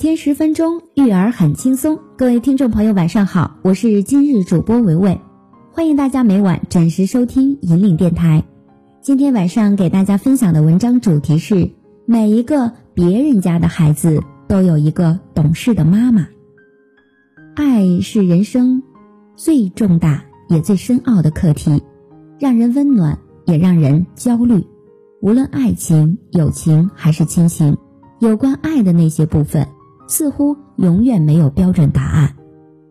天十分钟，育儿很轻松。各位听众朋友，晚上好，我是今日主播维维，欢迎大家每晚准时收听引领电台。今天晚上给大家分享的文章主题是：每一个别人家的孩子都有一个懂事的妈妈。爱是人生最重大也最深奥的课题，让人温暖，也让人焦虑。无论爱情、友情还是亲情，有关爱的那些部分。似乎永远没有标准答案。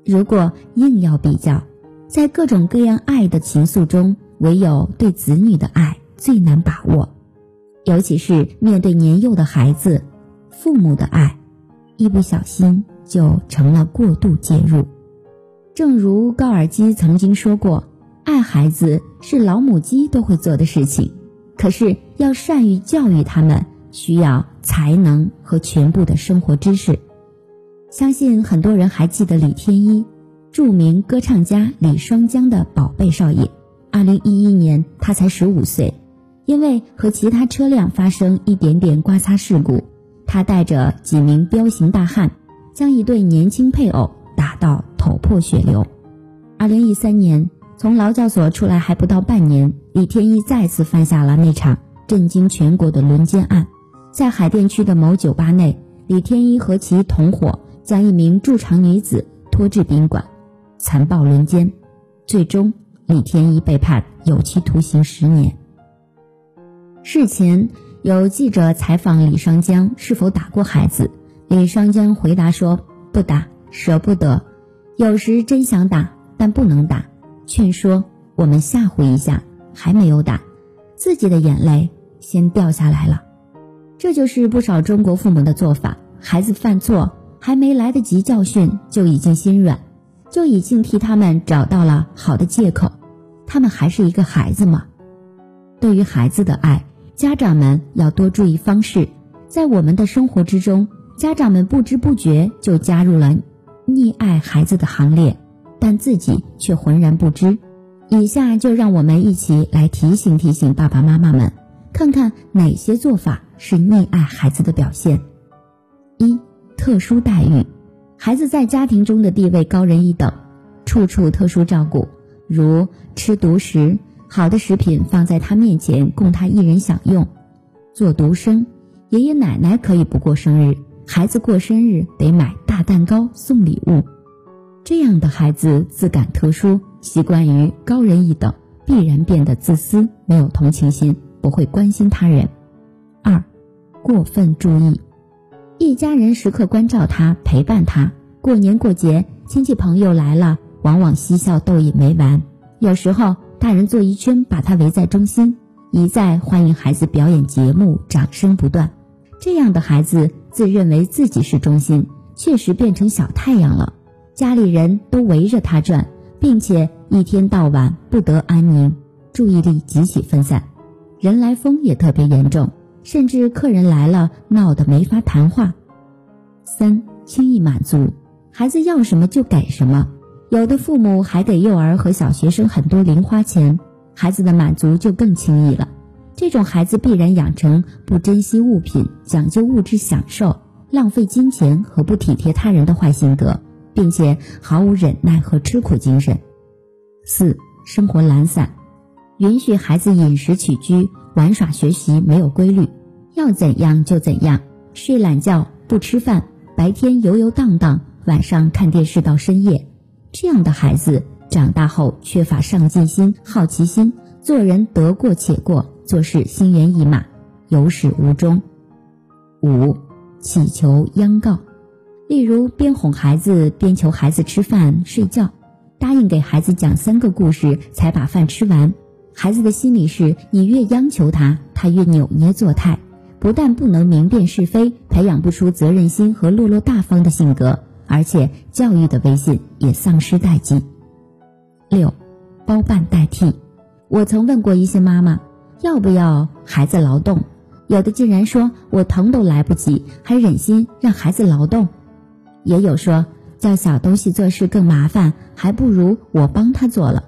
如果硬要比较，在各种各样爱的情愫中，唯有对子女的爱最难把握，尤其是面对年幼的孩子，父母的爱，一不小心就成了过度介入。正如高尔基曾经说过：“爱孩子是老母鸡都会做的事情，可是要善于教育他们，需要才能和全部的生活知识。”相信很多人还记得李天一，著名歌唱家李双江的宝贝少爷。二零一一年，他才十五岁，因为和其他车辆发生一点点刮擦事故，他带着几名彪形大汉，将一对年轻配偶打到头破血流。二零一三年，从劳教所出来还不到半年，李天一再次犯下了那场震惊全国的轮奸案，在海淀区的某酒吧内，李天一和其同伙。将一名驻场女子拖至宾馆，残暴轮奸，最终李天一被判有期徒刑十年。事前有记者采访李双江是否打过孩子，李双江回答说：“不打，舍不得，有时真想打，但不能打，劝说我们吓唬一下，还没有打，自己的眼泪先掉下来了。”这就是不少中国父母的做法，孩子犯错。还没来得及教训，就已经心软，就已经替他们找到了好的借口。他们还是一个孩子嘛。对于孩子的爱，家长们要多注意方式。在我们的生活之中，家长们不知不觉就加入了溺爱孩子的行列，但自己却浑然不知。以下就让我们一起来提醒提醒爸爸妈妈们，看看哪些做法是溺爱孩子的表现。一。特殊待遇，孩子在家庭中的地位高人一等，处处特殊照顾，如吃独食，好的食品放在他面前供他一人享用；做独生，爷爷奶奶可以不过生日，孩子过生日得买大蛋糕送礼物。这样的孩子自感特殊，习惯于高人一等，必然变得自私，没有同情心，不会关心他人。二，过分注意。一家人时刻关照他，陪伴他。过年过节，亲戚朋友来了，往往嬉笑逗引没完。有时候，大人坐一圈，把他围在中心，一再欢迎孩子表演节目，掌声不断。这样的孩子自认为自己是中心，确实变成小太阳了。家里人都围着他转，并且一天到晚不得安宁，注意力极其分散，人来疯也特别严重。甚至客人来了，闹得没法谈话。三轻易满足，孩子要什么就给什么。有的父母还给幼儿和小学生很多零花钱，孩子的满足就更轻易了。这种孩子必然养成不珍惜物品、讲究物质享受、浪费金钱和不体贴他人的坏性格，并且毫无忍耐和吃苦精神。四生活懒散，允许孩子饮食起居。玩耍学习没有规律，要怎样就怎样，睡懒觉不吃饭，白天游游荡荡，晚上看电视到深夜。这样的孩子长大后缺乏上进心、好奇心，做人得过且过，做事心猿意马，有始无终。五，乞求央告，例如边哄孩子边求孩子吃饭睡觉，答应给孩子讲三个故事才把饭吃完。孩子的心理是你越央求他，他越扭捏作态，不但不能明辨是非，培养不出责任心和落落大方的性格，而且教育的威信也丧失殆尽。六，包办代替。我曾问过一些妈妈，要不要孩子劳动？有的竟然说我疼都来不及，还忍心让孩子劳动。也有说叫小东西做事更麻烦，还不如我帮他做了。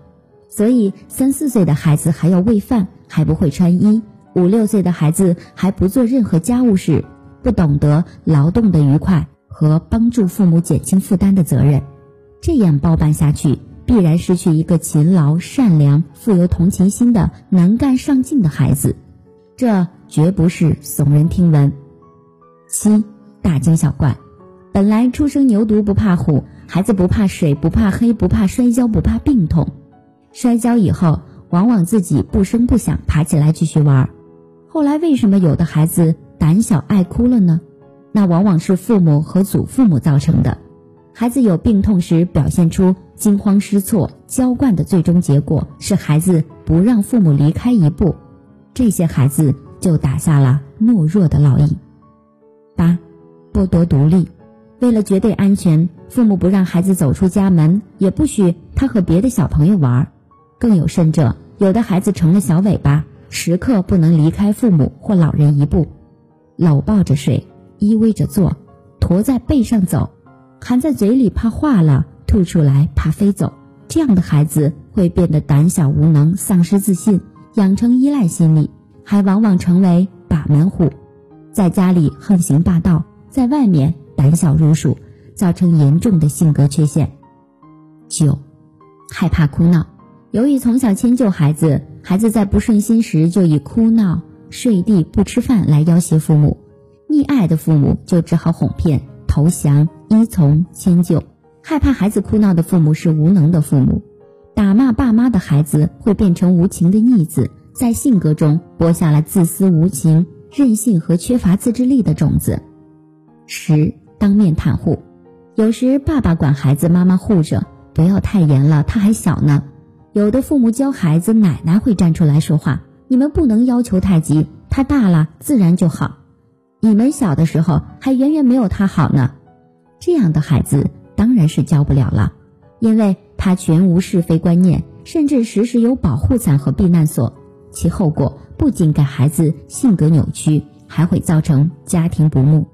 所以，三四岁的孩子还要喂饭，还不会穿衣；五六岁的孩子还不做任何家务事，不懂得劳动的愉快，和帮助父母减轻负担的责任。这样包办下去，必然失去一个勤劳、善良、富有同情心的能干上进的孩子。这绝不是耸人听闻。七大惊小怪，本来初生牛犊不怕虎，孩子不怕水，不怕黑，不怕摔跤，不怕病痛。摔跤以后，往往自己不声不响爬起来继续玩。后来为什么有的孩子胆小爱哭了呢？那往往是父母和祖父母造成的。孩子有病痛时表现出惊慌失措、娇惯的最终结果是孩子不让父母离开一步，这些孩子就打下了懦弱的烙印。八，剥夺独立，为了绝对安全，父母不让孩子走出家门，也不许他和别的小朋友玩。更有甚者，有的孩子成了小尾巴，时刻不能离开父母或老人一步，搂抱着睡，依偎着坐，驮在背上走，含在嘴里怕化了，吐出来怕飞走。这样的孩子会变得胆小无能，丧失自信，养成依赖心理，还往往成为把门虎，在家里横行霸道，在外面胆小如鼠，造成严重的性格缺陷。九，害怕哭闹。由于从小迁就孩子，孩子在不顺心时就以哭闹、睡地、不吃饭来要挟父母，溺爱的父母就只好哄骗、投降、依从、迁就。害怕孩子哭闹的父母是无能的父母，打骂爸妈的孩子会变成无情的逆子，在性格中播下了自私、无情、任性和缺乏自制力的种子。十当面袒护，有时爸爸管孩子，妈妈护着，不要太严了，他还小呢。有的父母教孩子，奶奶会站出来说话：“你们不能要求太急，他大了自然就好。你们小的时候还远远没有他好呢。”这样的孩子当然是教不了了，因为他全无是非观念，甚至时时有保护伞和避难所，其后果不仅给孩子性格扭曲，还会造成家庭不睦。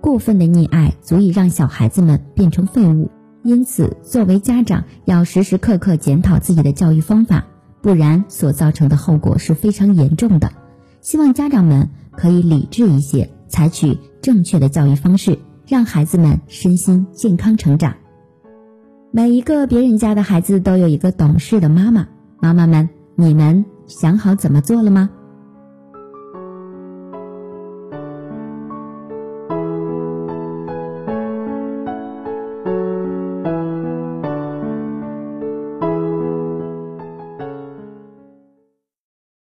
过分的溺爱足以让小孩子们变成废物。因此，作为家长，要时时刻刻检讨自己的教育方法，不然所造成的后果是非常严重的。希望家长们可以理智一些，采取正确的教育方式，让孩子们身心健康成长。每一个别人家的孩子都有一个懂事的妈妈，妈妈们，你们想好怎么做了吗？